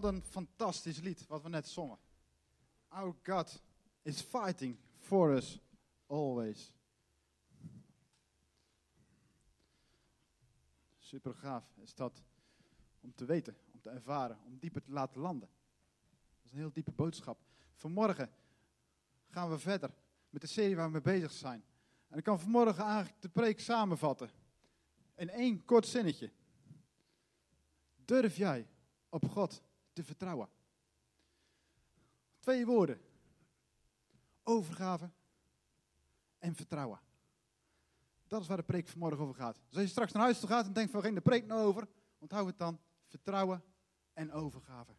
Wat een fantastisch lied wat we net zongen. Our God is fighting for us always. Super gaaf is dat om te weten, om te ervaren, om dieper te laten landen. Dat is een heel diepe boodschap. Vanmorgen gaan we verder met de serie waar we mee bezig zijn. En ik kan vanmorgen eigenlijk de preek samenvatten in één kort zinnetje. Durf jij op God vertrouwen? Twee woorden. Overgave en vertrouwen. Dat is waar de preek vanmorgen over gaat. Dus als je straks naar huis toe gaat en denkt van, ging de preek nou over? Onthoud het dan. Vertrouwen en overgave.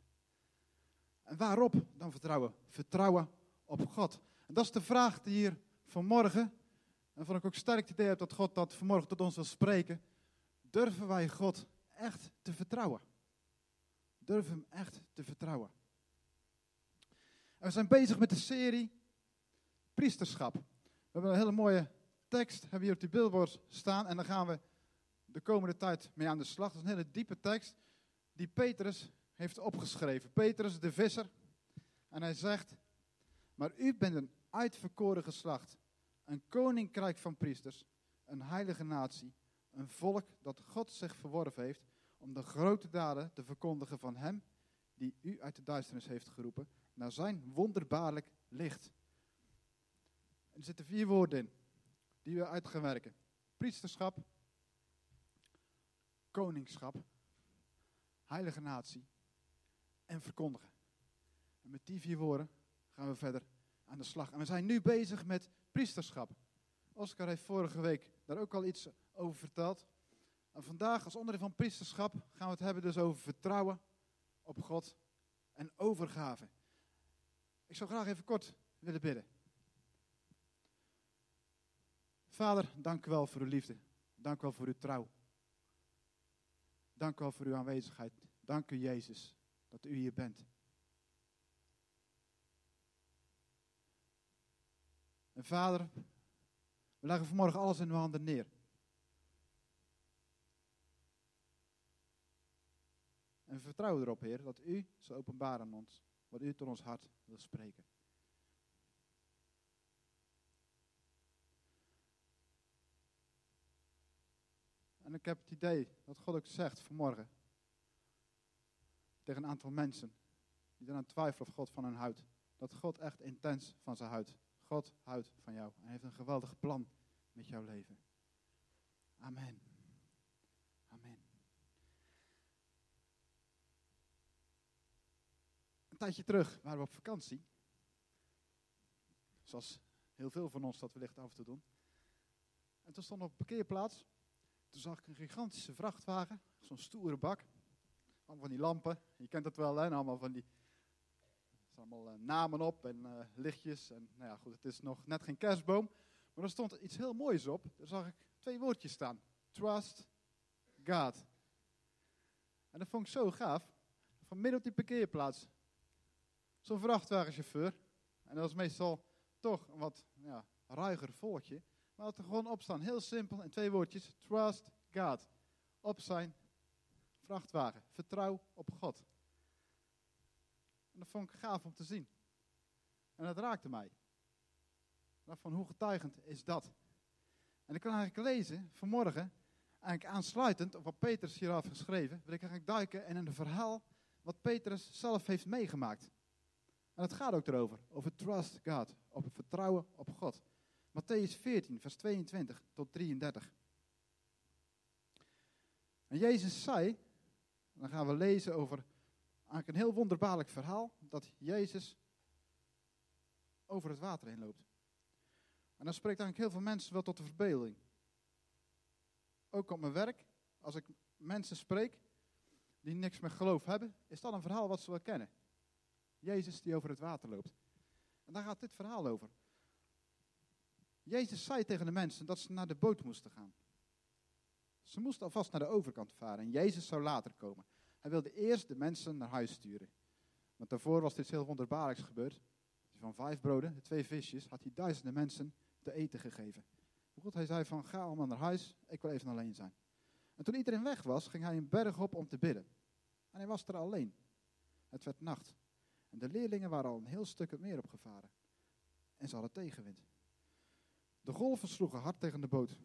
En waarop dan vertrouwen? Vertrouwen op God. En dat is de vraag die hier vanmorgen, en van ik ook sterk het idee heb dat God dat vanmorgen tot ons wil spreken. Durven wij God echt te vertrouwen? Durven hem echt te vertrouwen? En we zijn bezig met de serie Priesterschap. We hebben een hele mooie tekst, hebben hier op die billboard staan. En daar gaan we de komende tijd mee aan de slag. Dat is een hele diepe tekst die Petrus heeft opgeschreven. Petrus de visser. En hij zegt, maar u bent een uitverkoren geslacht, een koninkrijk van priesters, een heilige natie, een volk dat God zich verworven heeft om de grote daden te verkondigen van Hem die u uit de duisternis heeft geroepen naar zijn wonderbaarlijk licht. er zitten vier woorden in die we uit gaan werken. Priesterschap, koningschap, heilige natie en verkondigen. En met die vier woorden gaan we verder aan de slag. En we zijn nu bezig met priesterschap. Oscar heeft vorige week daar ook al iets over verteld. En vandaag als onderdeel van priesterschap gaan we het hebben dus over vertrouwen op God en overgave. Ik zou graag even kort willen bidden. Vader, dank u wel voor uw liefde. Dank u wel voor uw trouw. Dank u wel voor uw aanwezigheid. Dank u, Jezus, dat u hier bent. En Vader, we leggen vanmorgen alles in uw handen neer. En we vertrouwen erop, Heer, dat u zal openbaren aan ons wat u tot ons hart wil spreken. En ik heb het idee dat God ook zegt vanmorgen tegen een aantal mensen die eraan twijfelen of God van hen houdt. Dat God echt intens van ze houdt. God houdt van jou en heeft een geweldig plan met jouw leven. Amen. Een tijdje terug waren we op vakantie. Zoals heel veel van ons dat wellicht af en toe doen. En toen stond op een parkeerplaats toen zag ik een gigantische vrachtwagen, zo'n stoere bak. Allemaal van die lampen, je kent het wel, hè? allemaal van die er allemaal uh, namen op en uh, lichtjes. En nou ja, goed, het is nog net geen kerstboom. Maar er stond iets heel moois op. Daar zag ik twee woordjes staan. Trust God. En dat vond ik zo gaaf. Van midden op die parkeerplaats. Zo'n vrachtwagenchauffeur. En dat was meestal toch een wat ja, ruiger volkje. Maar het er gewoon op staan. Heel simpel in twee woordjes. Trust God. Op zijn vrachtwagen. Vertrouw op God. En dat vond ik gaaf om te zien. En dat raakte mij. Van hoe getuigend is dat? En ik kan eigenlijk lezen vanmorgen, eigenlijk aansluitend op wat Petrus hier heeft geschreven, wil ik eigenlijk duiken in een verhaal wat Petrus zelf heeft meegemaakt. En het gaat ook erover, over trust God, op het vertrouwen op God. Matthäus 14, vers 22 tot 33. En Jezus zei, dan gaan we lezen over eigenlijk een heel wonderbaarlijk verhaal, dat Jezus over het water heen loopt. En dan spreekt eigenlijk heel veel mensen wel tot de verbeelding. Ook op mijn werk, als ik mensen spreek die niks meer geloof hebben, is dat een verhaal wat ze wel kennen. Jezus die over het water loopt. En daar gaat dit verhaal over. Jezus zei tegen de mensen dat ze naar de boot moesten gaan. Ze moesten alvast naar de overkant varen en Jezus zou later komen. Hij wilde eerst de mensen naar huis sturen. Want daarvoor was dit heel wonderbaarlijks gebeurd. Van vijf broden, de twee visjes, had hij duizenden mensen te eten gegeven. God, hij zei van, ga allemaal naar huis, ik wil even alleen zijn. En toen iedereen weg was, ging hij een berg op om te bidden. En hij was er alleen. Het werd nacht. En de leerlingen waren al een heel stuk het meer opgevaren. En ze hadden tegenwind. De golven sloegen hard tegen de boot.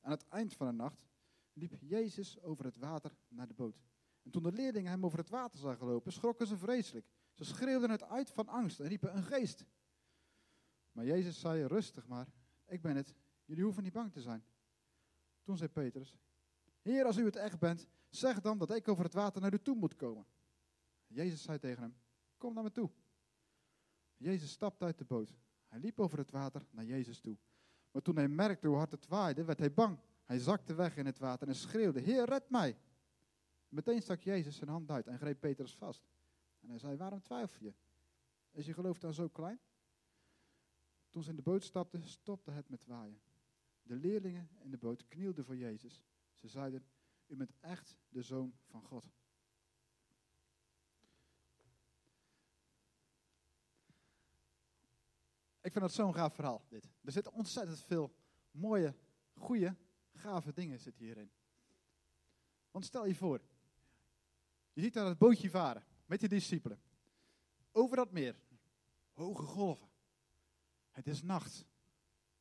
Aan het eind van de nacht liep Jezus over het water naar de boot. En toen de leerlingen hem over het water zagen lopen, schrokken ze vreselijk. Ze schreeuwden het uit van angst en riepen een geest. Maar Jezus zei rustig maar, ik ben het, jullie hoeven niet bang te zijn. Toen zei Petrus, Heer, als u het echt bent, zeg dan dat ik over het water naar u toe moet komen. Jezus zei tegen hem, kom naar me toe. Jezus stapte uit de boot. Hij liep over het water naar Jezus toe. Maar toen hij merkte hoe hard het waaide, werd hij bang. Hij zakte weg in het water en schreeuwde, Heer, red mij. Meteen stak Jezus zijn hand uit en greep Petrus vast. En hij zei, waarom twijfel je? Is je geloof dan zo klein? Toen ze in de boot stapten, stopte het met waaien. De leerlingen in de boot knielden voor Jezus. Ze zeiden, u bent echt de zoon van God. Ik vind het zo'n gaaf verhaal, dit. Er zitten ontzettend veel mooie, goede, gave dingen zitten hierin. Want stel je voor, je ziet daar het bootje varen met die discipelen. Over dat meer, hoge golven. Het is nacht.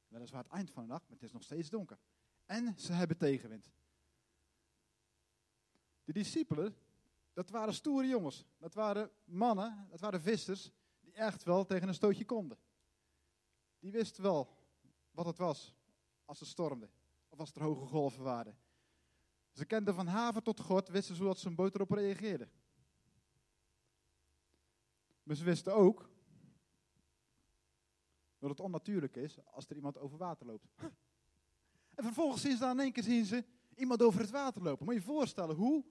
Weliswaar het eind van de nacht, maar het is nog steeds donker. En ze hebben tegenwind. De discipelen, dat waren stoere jongens. Dat waren mannen, dat waren vissers, die echt wel tegen een stootje konden. Die wisten wel wat het was als het stormde. Of als er hoge golven waren. Ze kenden van haven tot god, wisten ze hoe dat zijn boot erop reageerde. Maar ze wisten ook dat het onnatuurlijk is als er iemand over water loopt. En vervolgens zien ze dan in één keer zien ze iemand over het water lopen. Moet je je voorstellen hoe,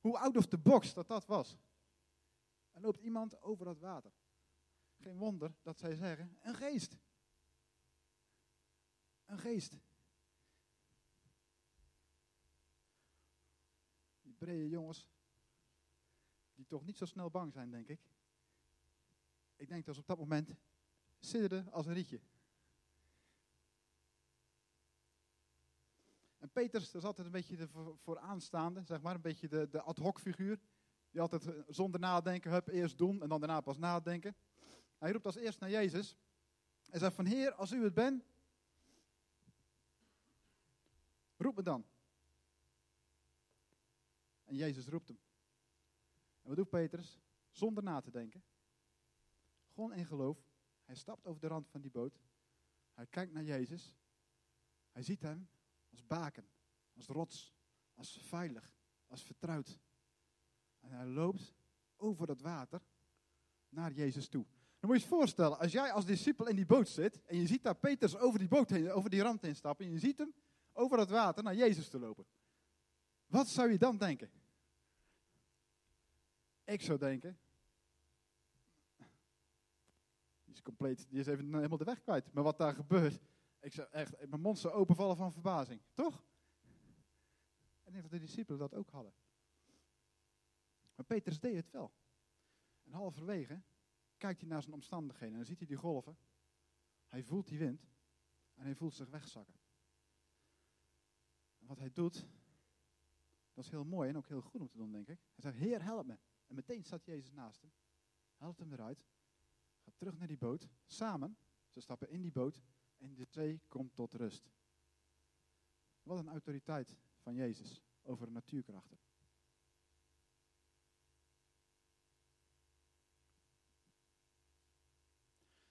hoe out of the box dat dat was. Er loopt iemand over dat water. Geen wonder dat zij zeggen, een geest. Een geest. Die brede jongens, die toch niet zo snel bang zijn, denk ik. Ik denk dat ze op dat moment sidderden als een rietje. En Peters, dat is altijd een beetje de vooraanstaande, zeg maar, een beetje de, de ad hoc figuur. Die altijd eh, zonder nadenken, hup, eerst doen en dan daarna pas nadenken. Hij roept als eerst naar Jezus. Hij zegt van, Heer, als u het bent, roep me dan. En Jezus roept hem. En wat doet Petrus? Zonder na te denken. Gewoon in geloof. Hij stapt over de rand van die boot. Hij kijkt naar Jezus. Hij ziet hem als baken, als rots, als veilig, als vertrouwd. En hij loopt over dat water naar Jezus toe. Dan moet je je voorstellen, als jij als discipel in die boot zit en je ziet daar Petrus over die boot heen, over die rand heen stappen en je ziet hem over dat water naar Jezus te lopen. Wat zou je dan denken? Ik zou denken, die is compleet, die is even helemaal de weg kwijt. Maar wat daar gebeurt, ik zou echt, mijn mond zou openvallen van verbazing. Toch? En ik de discipelen dat ook hadden. Maar Petrus deed het wel. En halverwege kijkt hij naar zijn omstandigheden en dan ziet hij die golven. Hij voelt die wind en hij voelt zich wegzakken. En wat hij doet, dat is heel mooi en ook heel goed om te doen, denk ik. Hij zegt, Heer, help me. En meteen staat Jezus naast hem, helpt hem eruit, gaat terug naar die boot, samen. Ze stappen in die boot en de zee komt tot rust. Wat een autoriteit van Jezus over natuurkrachten.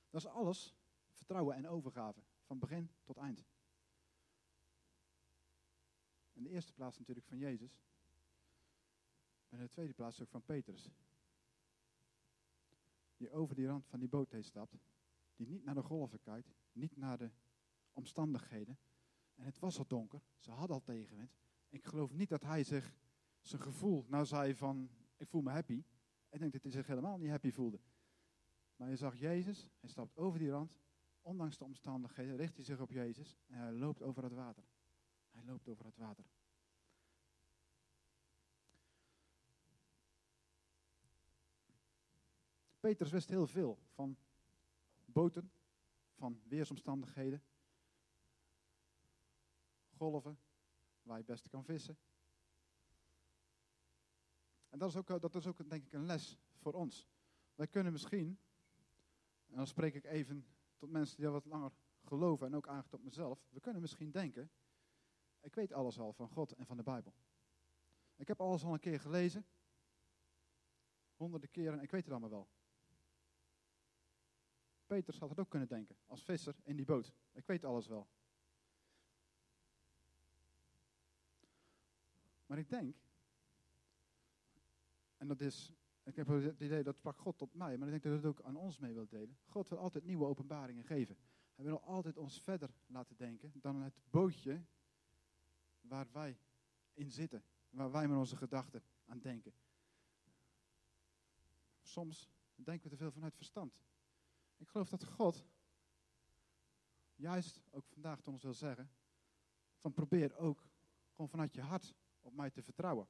Dat is alles vertrouwen en overgave, van begin tot eind. In de eerste plaats natuurlijk van Jezus. En in de tweede plaats ook van Petrus. Die over die rand van die boot heen stapt. Die niet naar de golven kijkt, niet naar de omstandigheden. En het was al donker, ze hadden al tegenwind. Ik geloof niet dat hij zich zijn gevoel nou zei van, ik voel me happy. Ik denk dat hij zich helemaal niet happy voelde. Maar je zag Jezus, hij stapt over die rand, ondanks de omstandigheden, richt hij zich op Jezus en hij loopt over het water. Hij loopt over het water. Petrus wist heel veel van boten, van weersomstandigheden, golven, waar je best kan vissen. En dat is, ook, dat is ook denk ik een les voor ons. Wij kunnen misschien, en dan spreek ik even tot mensen die al wat langer geloven en ook eigenlijk tot mezelf. We kunnen misschien denken, ik weet alles al van God en van de Bijbel. Ik heb alles al een keer gelezen. Honderden keren, ik weet het allemaal wel. Peters had het ook kunnen denken, als visser in die boot. Ik weet alles wel. Maar ik denk, en dat is, ik heb het idee dat sprak God tot mij, maar ik denk dat hij het ook aan ons mee wil delen. God wil altijd nieuwe openbaringen geven. Hij wil altijd ons verder laten denken dan het bootje waar wij in zitten. Waar wij met onze gedachten aan denken. Soms denken we te veel vanuit verstand. Ik geloof dat God juist ook vandaag tot ons wil zeggen, van probeer ook gewoon vanuit je hart op mij te vertrouwen.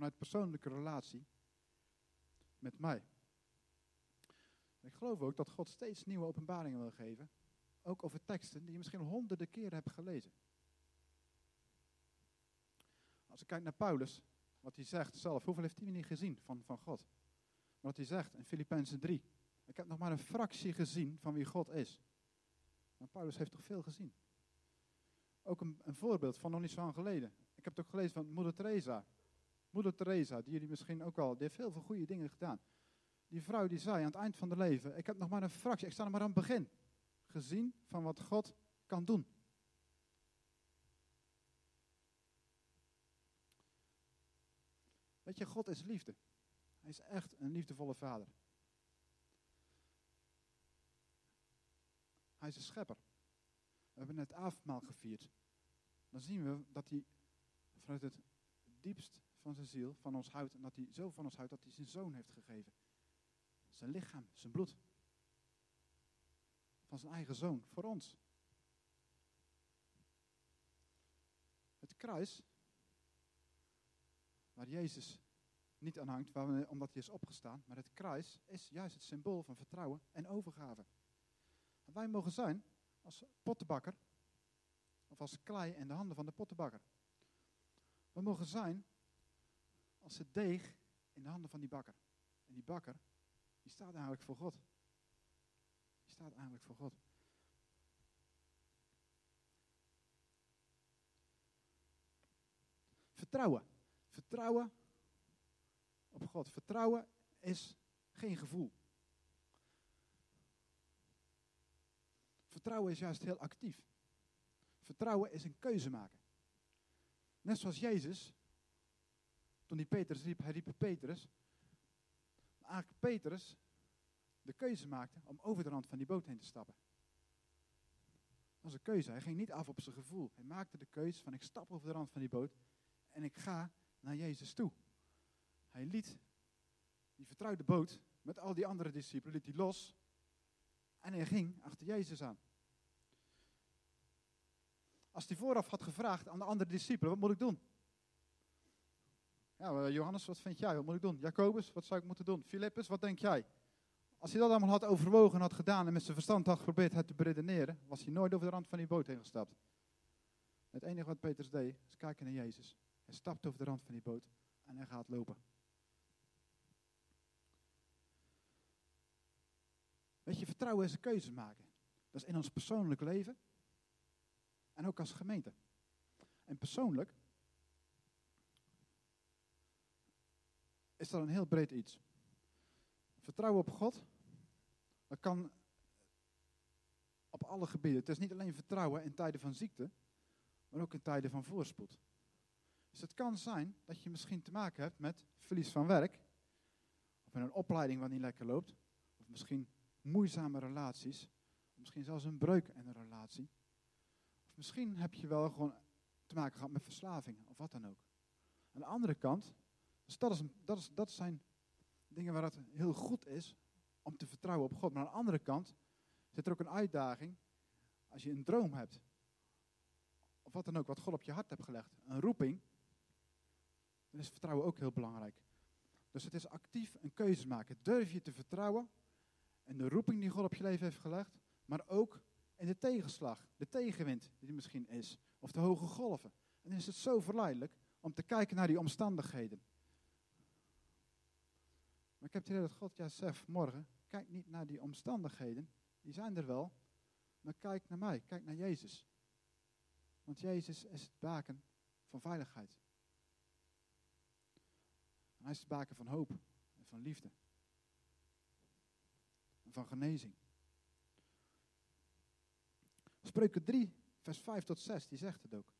Vanuit persoonlijke relatie met mij. Ik geloof ook dat God steeds nieuwe openbaringen wil geven. Ook over teksten die je misschien honderden keren hebt gelezen. Als ik kijk naar Paulus, wat hij zegt zelf, hoeveel heeft hij niet gezien van, van God? Wat hij zegt in Filippenzen 3. Ik heb nog maar een fractie gezien van wie God is. Maar Paulus heeft toch veel gezien. Ook een, een voorbeeld van nog niet zo lang geleden. Ik heb het ook gelezen van Moeder Teresa. Moeder Teresa, die jullie misschien ook al, die heeft heel veel goede dingen gedaan. Die vrouw die zei aan het eind van haar leven, ik heb nog maar een fractie, ik sta nog maar aan het begin. Gezien van wat God kan doen. Weet je, God is liefde. Hij is echt een liefdevolle vader. Hij is een schepper. We hebben net avondmaal gevierd. Dan zien we dat hij vanuit het diepst van zijn ziel van ons houdt. En dat hij zo van ons houdt dat hij zijn zoon heeft gegeven. Zijn lichaam, zijn bloed. Van zijn eigen zoon, voor ons. Het kruis, waar Jezus niet aan hangt, omdat hij is opgestaan. Maar het kruis is juist het symbool van vertrouwen en overgave. Wij mogen zijn als pottenbakker, of als klei in de handen van de pottenbakker. We mogen zijn als het deeg in de handen van die bakker. En die bakker, die staat eigenlijk voor God. Die staat eigenlijk voor God. Vertrouwen. Vertrouwen op God. Vertrouwen is geen gevoel. Vertrouwen is juist heel actief. Vertrouwen is een keuze maken. Net zoals Jezus, toen hij Petrus riep, hij riep Petrus. Maar eigenlijk Petrus de keuze maakte om over de rand van die boot heen te stappen. Dat was een keuze. Hij ging niet af op zijn gevoel. Hij maakte de keuze van ik stap over de rand van die boot en ik ga naar Jezus toe. Hij liet die vertrouwde boot met al die andere discipelen, liet hij los en hij ging achter Jezus aan. Als hij vooraf had gevraagd aan de andere discipelen, wat moet ik doen? Ja, eh, Johannes, wat vind jij? Wat moet ik doen? Jacobus, wat zou ik moeten doen? Filippus, wat denk jij? Als hij dat allemaal had overwogen en had gedaan en met zijn verstand had geprobeerd het te beredeneren, was hij nooit over de rand van die boot heen gestapt. Het enige wat Petrus deed, is kijken naar Jezus. Hij stapt over de rand van die boot en hij gaat lopen. Weet je, vertrouwen is een keuze maken. Dat is in ons persoonlijk leven en ook als gemeente. En persoonlijk is dat een heel breed iets. Vertrouwen op God, dat kan op alle gebieden. Het is niet alleen vertrouwen in tijden van ziekte, maar ook in tijden van voorspoed. Dus het kan zijn dat je misschien te maken hebt met verlies van werk, of in een opleiding wat niet lekker loopt, of misschien moeizame relaties, of misschien zelfs een breuk in een relatie. Of misschien heb je wel gewoon te maken gehad met verslaving, of wat dan ook. Aan de andere kant, dus dat, is, dat, is, dat zijn dingen waar het heel goed is om te vertrouwen op God. Maar aan de andere kant zit er ook een uitdaging als je een droom hebt. Of wat dan ook, wat God op je hart hebt gelegd. Een roeping. Dan is vertrouwen ook heel belangrijk. Dus het is actief een keuze maken. Durf je te vertrouwen in de roeping die God op je leven heeft gelegd. Maar ook in de tegenslag, de tegenwind die er misschien is. Of de hoge golven. En dan is het zo verleidelijk om te kijken naar die omstandigheden. Maar ik heb het idee dat God juist zegt morgen, kijk niet naar die omstandigheden, die zijn er wel, maar kijk naar mij, kijk naar Jezus. Want Jezus is het baken van veiligheid. Hij is het baken van hoop en van liefde. En van genezing. Spreuken 3, vers 5 tot 6, die zegt het ook.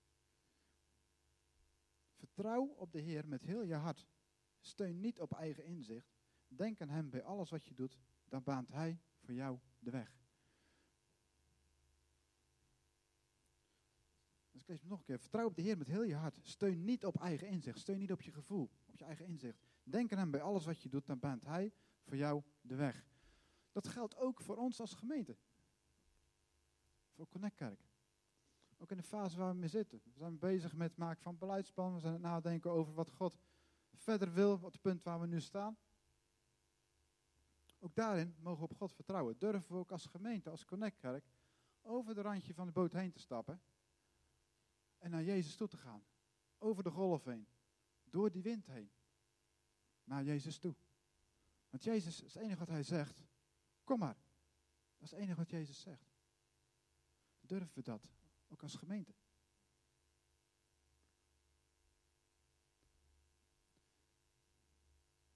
Vertrouw op de Heer met heel je hart. Steun niet op eigen inzicht. Denk aan Hem bij alles wat je doet. Dan baant Hij voor jou de weg. Dus ik lees het nog een keer. Vertrouw op de Heer met heel je hart. Steun niet op eigen inzicht. Steun niet op je gevoel, op je eigen inzicht. Denk aan Hem bij alles wat je doet. Dan baant Hij voor jou de weg. Dat geldt ook voor ons als gemeente. Voor Connect Kerk. Ook in de fase waar we mee zitten. We zijn bezig met het maken van beleidsplan. We zijn het nadenken over wat God verder wil op het punt waar we nu staan. Ook daarin mogen we op God vertrouwen. Durven we ook als gemeente, als Connect-kerk, over de randje van de boot heen te stappen. En naar Jezus toe te gaan. Over de golf heen. Door die wind heen. Naar Jezus toe. Want Jezus is het enige wat hij zegt. Kom maar. Dat is het enige wat Jezus zegt. Durven we dat? Ook als gemeente.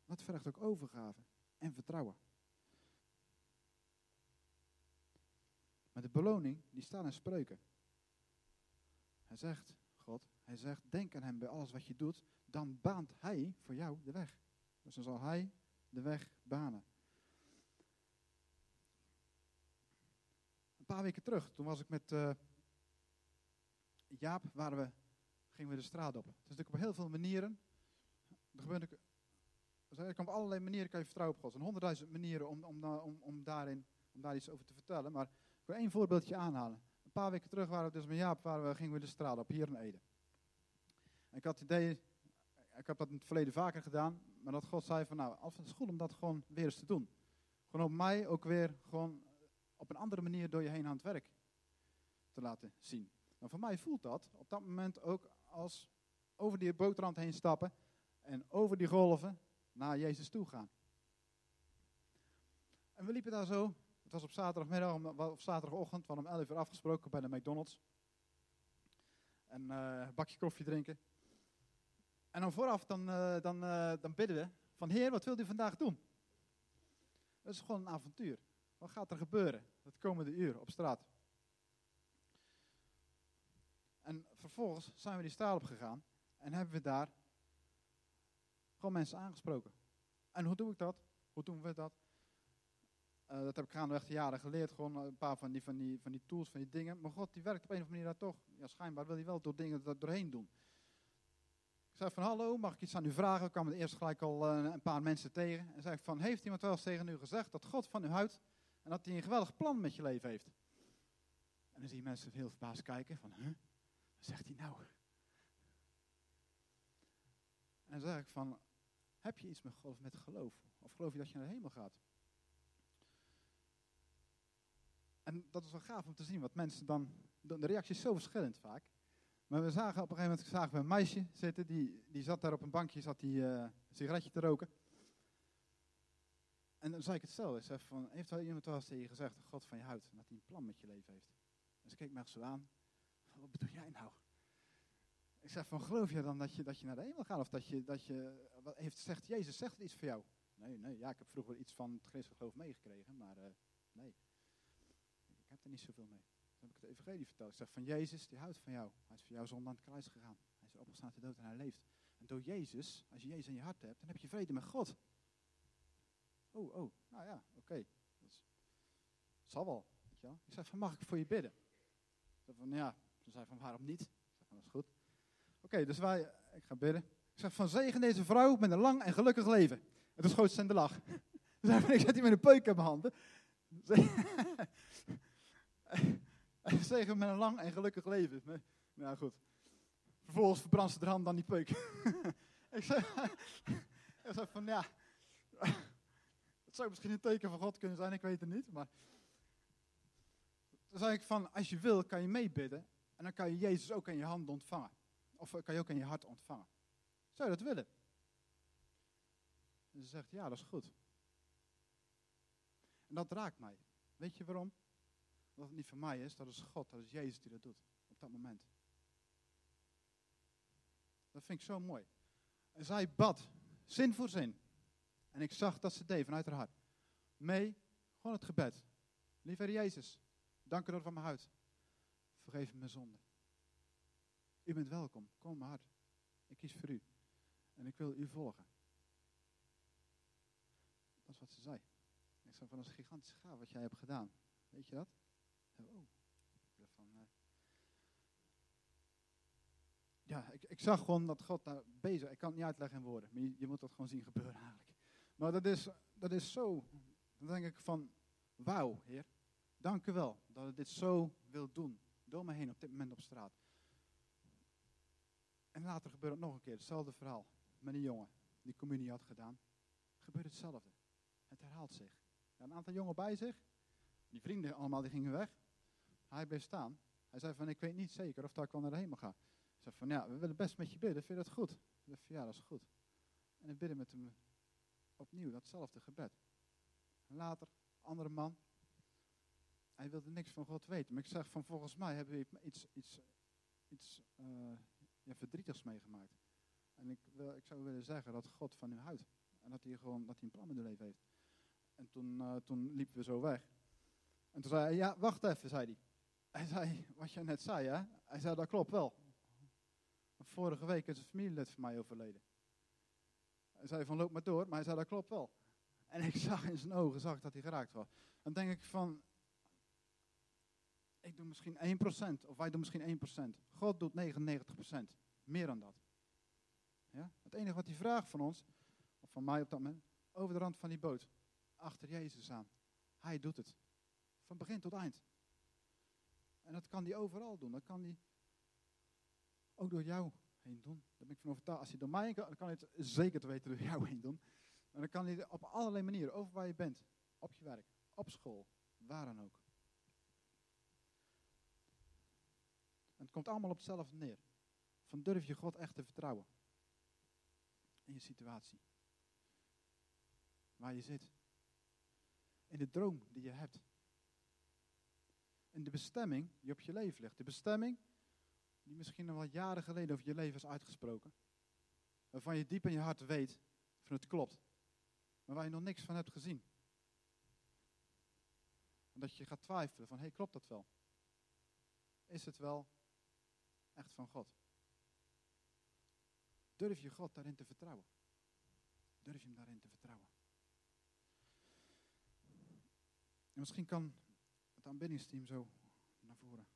Dat vergt ook overgave en vertrouwen. Maar de beloning, die staat in spreuken. Hij zegt, God, hij zegt, denk aan hem bij alles wat je doet, dan baant hij voor jou de weg. Dus dan zal hij de weg banen. Een paar weken terug, toen was ik met uh, Jaap, waren we, gingen we de straat op. Het is natuurlijk op heel veel manieren. Er gebeurt er kan op allerlei manieren kan je vertrouwen op God. Er zijn honderdduizend manieren om, om, om, om, daarin, om daar iets over te vertellen. Maar ik wil één voorbeeldje aanhalen. Een paar weken terug waren we dus met Jaap, waren we, gingen we de straat op, hier in Ede. Ik had het idee, ik heb dat in het verleden vaker gedaan, maar dat God zei van nou, het is goed om dat gewoon weer eens te doen. Gewoon op mij ook weer gewoon op een andere manier door je heen aan het werk te laten zien. Maar voor mij voelt dat op dat moment ook als over die bootrand heen stappen en over die golven naar Jezus toe gaan. En we liepen daar zo. Het was op zaterdagmiddag, of zaterdagochtend, van om 11 uur afgesproken bij de McDonald's. En uh, een bakje koffie drinken. En dan vooraf, dan, uh, dan, uh, dan bidden we van Heer, wat wilt u vandaag doen? Dat is gewoon een avontuur. Wat gaat er gebeuren het komende uur op straat? En vervolgens zijn we die straat op gegaan en hebben we daar gewoon mensen aangesproken. En hoe doe ik dat? Hoe doen we dat? Uh, dat heb ik gaandeweg de jaren geleerd. Gewoon een paar van die, van, die, van die tools, van die dingen. Maar God, die werkt op een of andere manier daar toch. Ja, schijnbaar wil hij wel door dingen er doorheen doen. Ik zei van, hallo, mag ik iets aan u vragen? Ik kwam er eerst gelijk al uh, een paar mensen tegen. En zei van, heeft iemand wel eens tegen u gezegd dat God van u houdt en dat hij een geweldig plan met je leven heeft? En dan zie je mensen heel verbaasd kijken van? Wat zegt hij nou? En dan zeg ik van, heb je iets met, met geloof? Of geloof je dat je naar de hemel gaat? En dat is wel gaaf om te zien wat mensen dan. De reactie is zo verschillend vaak. Maar we zagen op een gegeven moment zagen we een meisje zitten. Die, die zat daar op een bankje, zat die, een sigaretje te roken. En dan zei ik hetzelfde. Ik zei van, heeft wel iemand wel eens tegen je gezegd God van je houdt? Dat hij een plan met je leven heeft? En ze keek me zo aan. Wat bedoel jij nou? Ik zeg van, geloof je dan dat je, dat je naar de hemel gaat? Of dat je, dat je wat heeft, zegt Jezus, zegt het iets voor jou? Nee, nee, ja, ik heb vroeger iets van het christelijk geloof meegekregen, maar uh, nee. Er niet zoveel mee. Dan heb ik het evangelie verteld. Ik zeg van, Jezus, die houdt van jou. Hij is voor jou zonder aan het kruis gegaan. Hij is opgestaan te dood en hij leeft. En door Jezus, als je Jezus in je hart hebt, dan heb je vrede met God. Oh, oh, nou ja, oké. Okay. Dat zal wel. Ik zeg van, mag ik voor je bidden? Ze van, ja. Ze zei van, waarom niet? Ik zeg van, dat is goed. Oké, dus wij, ik ga bidden. Ik zeg van, zegen deze vrouw met een lang en gelukkig leven. En toen schoot ze in de lach. Ik zet hier met een peuk in mijn handen. Zegen met een lang en gelukkig leven. Nou goed. Vervolgens verbrandt ze de hand dan die peuk. ik, zeg, ik zeg van, ja... Het zou misschien een teken van God kunnen zijn, ik weet het niet. Maar toen zei ik van, als je wil, kan je meebidden. En dan kan je Jezus ook in je hand ontvangen. Of kan je ook in je hart ontvangen? Zou je dat willen? En ze zegt, ja, dat is goed. En dat raakt mij. Weet je waarom? Dat het niet van mij is, dat is God, dat is Jezus die dat doet. Op dat moment. Dat vind ik zo mooi. En zij bad, zin voor zin. En ik zag dat ze deed vanuit haar hart. Mee, gewoon het gebed. Lieve Jezus, dank u dat van mijn hart. Vergeef me mijn zonde. U bent welkom, kom mijn hart. Ik kies voor u. En ik wil u volgen. Dat is wat ze zei. Ik zei van, dat is een gigantische gaaf wat jij hebt gedaan. Weet je dat? Oh. Van, uh... Ja, ik, ik, zag gewoon dat God daar bezig Ik kan het niet uitleggen in woorden. Maar je, je moet dat gewoon zien gebeuren eigenlijk. Maar dat is, dat is zo. Dan denk ik van, wauw, Heer. Dank u wel dat u dit zo wilt doen. Door me heen op dit moment op straat. En later gebeurt het nog een keer. Hetzelfde verhaal. Met een jongen die communie had gedaan. Gebeurt hetzelfde. Het herhaalt zich. Een aantal jongen bij zich. Die vrienden allemaal die gingen weg. Hij bleef staan. Hij zei van ik weet niet zeker of dat ik wel naar de hemel ga. Hij zei van ja, we willen best met je bidden. Vind je dat goed? Ik zei ja, dat is goed. En ik bidden met hem opnieuw datzelfde gebed. Later, andere man. Hij wilde niks van God weten. Maar ik zeg van volgens mij hebben we iets, iets, iets ja, verdrietigs meegemaakt. En ik, wil, ik zou willen zeggen dat God van u houdt. En dat hij gewoon dat hij een plan met uw leven heeft. En toen, uh, toen liepen we zo weg. En toen zei hij, ja, wacht even, zei hij. Hij zei, wat je net zei, hè? Hij zei, dat klopt wel. Vorige week is een familielid van mij overleden. Hij zei van, loop maar door, maar hij zei, dat klopt wel. En ik zag in zijn ogen, zag dat hij geraakt was. Dan denk ik van, ik doe misschien 1%, of wij doen misschien 1%. God doet 99%, meer dan dat. Ja? Het enige wat hij vraagt van ons, of van mij op dat moment, over de rand van die boot, achter Jezus aan. Hij doet het. Van begin tot eind. En dat kan hij overal doen. Dat kan hij ook door jou heen doen. Daar ben ik van overtuigd. Als hij door mij kan, dan kan hij het zeker te weten door jou heen doen. En dan kan hij op allerlei manieren, over waar je bent. Op je werk, op school, waar dan ook. Het komt allemaal op hetzelfde neer. Van durf je God echt te vertrouwen. In je situatie. Waar je zit. In de droom die je hebt. In de bestemming die op je leven ligt. De bestemming die misschien al jaren geleden over je leven is uitgesproken. Waarvan je diep in je hart weet van het klopt. Maar waar je nog niks van hebt gezien. En dat je gaat twijfelen van, hé, hey, klopt dat wel? Is het wel echt van God? Durf je God daarin te vertrouwen? Durf je hem daarin te vertrouwen? En misschien kan het aanbiddingsteam zo naar voren.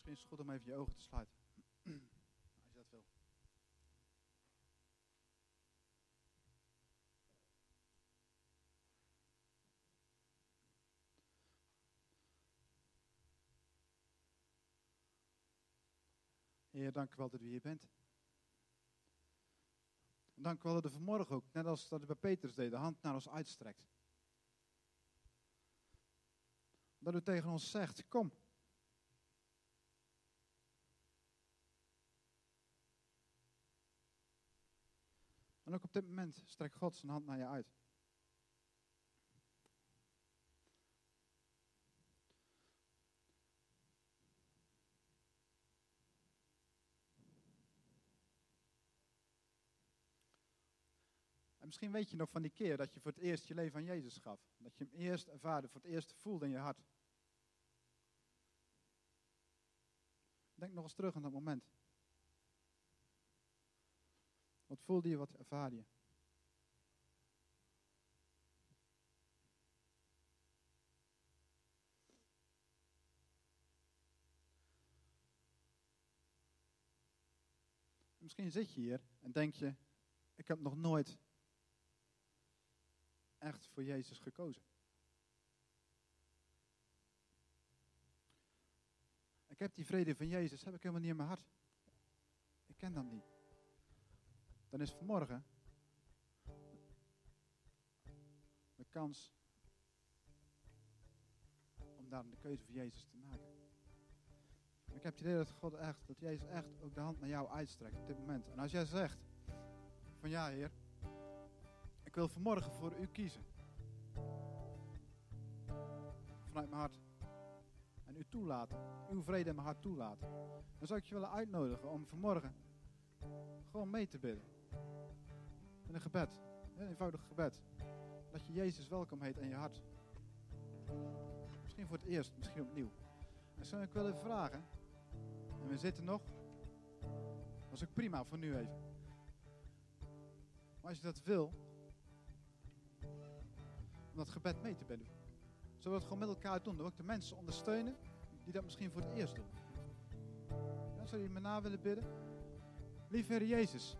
Misschien is het goed om even je ogen te sluiten. Als je dat wil. Heer, dank u wel dat u hier bent. Dank u wel dat u vanmorgen ook, net als dat u bij Petrus deed, de hand naar ons uitstrekt. Dat u tegen ons zegt, kom. En ook op dit moment strekt God zijn hand naar je uit. En misschien weet je nog van die keer dat je voor het eerst je leven aan Jezus gaf. Dat je hem eerst ervaarde, voor het eerst voelde in je hart. Denk nog eens terug aan dat moment. Wat voelde je, wat ervaarde je? Misschien zit je hier en denk je, ik heb nog nooit echt voor Jezus gekozen. Ik heb die vrede van Jezus, heb ik helemaal niet in mijn hart. Ik ken dat niet. Dan is vanmorgen de kans om daar de keuze voor Jezus te maken. Ik heb het idee dat God echt, dat Jezus echt ook de hand naar jou uitstrekt op dit moment. En als jij zegt van ja Heer, ik wil vanmorgen voor u kiezen. Vanuit mijn hart. En u toelaten. Uw vrede in mijn hart toelaten. Dan zou ik je willen uitnodigen om vanmorgen gewoon mee te bidden. In een gebed. Een eenvoudig gebed. Dat je Jezus welkom heet in je hart. Misschien voor het eerst, misschien opnieuw. En zou ik willen vragen. En we zitten nog. Dat is ook prima voor nu even. Maar als je dat wil, om dat gebed mee te bidden. Zullen we het gewoon met elkaar doen? Dan ook de mensen ondersteunen die dat misschien voor het eerst doen. Ja, zou je me na willen bidden? Lieve Heer Jezus,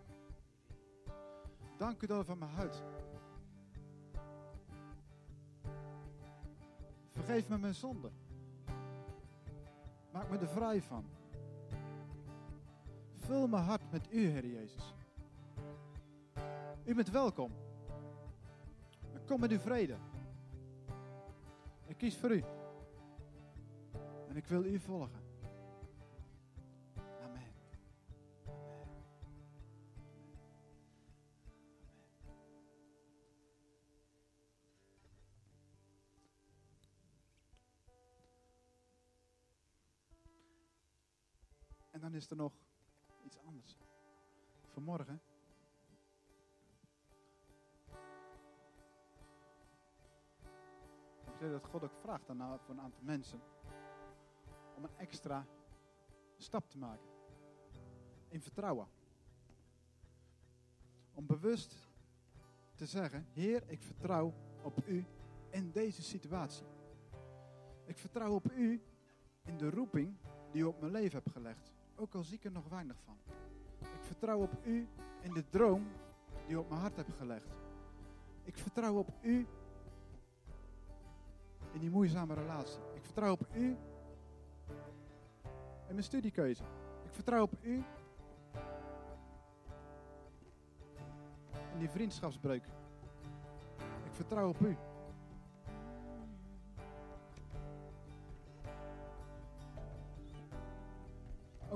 dank u wel van mijn huid. Vergeef me mijn zonde. Maak me er vrij van. Vul mijn hart met u, Heer Jezus. U bent welkom. Kom met uw vrede. Ik kies voor u. En ik wil u volgen. Is er nog iets anders. Vanmorgen. Ik dat God ook vraagt daarna voor een aantal mensen om een extra stap te maken. In vertrouwen. Om bewust te zeggen, Heer, ik vertrouw op U in deze situatie. Ik vertrouw op U in de roeping die U op mijn leven hebt gelegd. Ook al zie ik er nog weinig van. Ik vertrouw op U in de droom die U op mijn hart hebt gelegd. Ik vertrouw op U in die moeizame relatie. Ik vertrouw op U in mijn studiekeuze. Ik vertrouw op U in die vriendschapsbreuk. Ik vertrouw op U.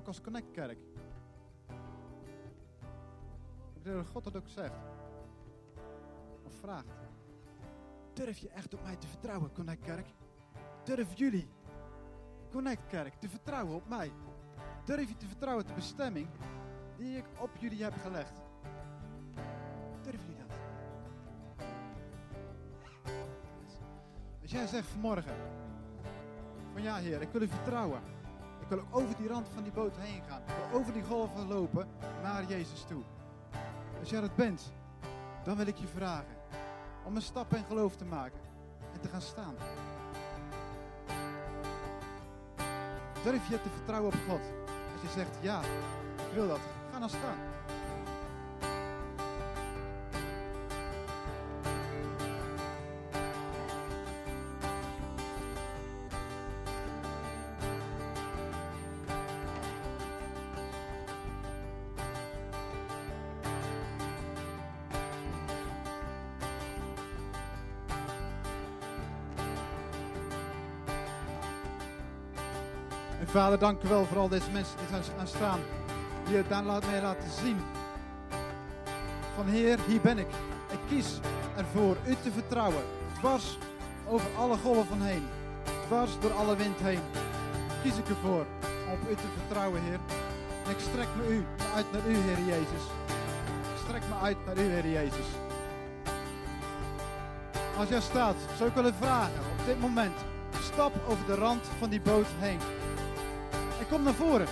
Ook als Connect Kerk. Ik denk dat God dat ook zegt. Of vraagt. Durf je echt op mij te vertrouwen, Connect Kerk? Durf jullie, Connect Kerk, te vertrouwen op mij? Durf je te vertrouwen op de bestemming die ik op jullie heb gelegd? Durf jullie dat? Als jij zegt vanmorgen, van ja Heer, ik wil u vertrouwen. Ik wil ook over die rand van die boot heen gaan. Ik wil over die golven lopen naar Jezus toe. Als jij dat bent, dan wil ik je vragen om een stap in geloof te maken en te gaan staan. Durf je te vertrouwen op God? Als je zegt ja, ik wil dat, ga dan staan. Vader, dank u wel voor al deze mensen die zijn gaan staan. Die het daar laat mij laten zien. Van Heer, hier ben ik. Ik kies ervoor u te vertrouwen. Dwars over alle golven heen. Dwars door alle wind heen. Kies ik ervoor om u te vertrouwen, Heer. En ik strek me u uit naar u, Heer Jezus. Ik strek me uit naar u, Heer Jezus. Als jij staat, zou ik willen vragen op dit moment. Stap over de rand van die boot heen. Kom naar voren.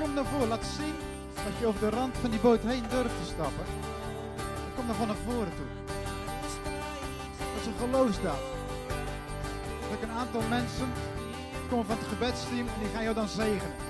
Kom naar voren. Laat zien dat je over de rand van die boot heen durft te stappen. Kom dan van naar voren toe. Dat is een geloofsdaad. Dat ik een aantal mensen komen van het gebedsteam en die gaan jou dan zegenen.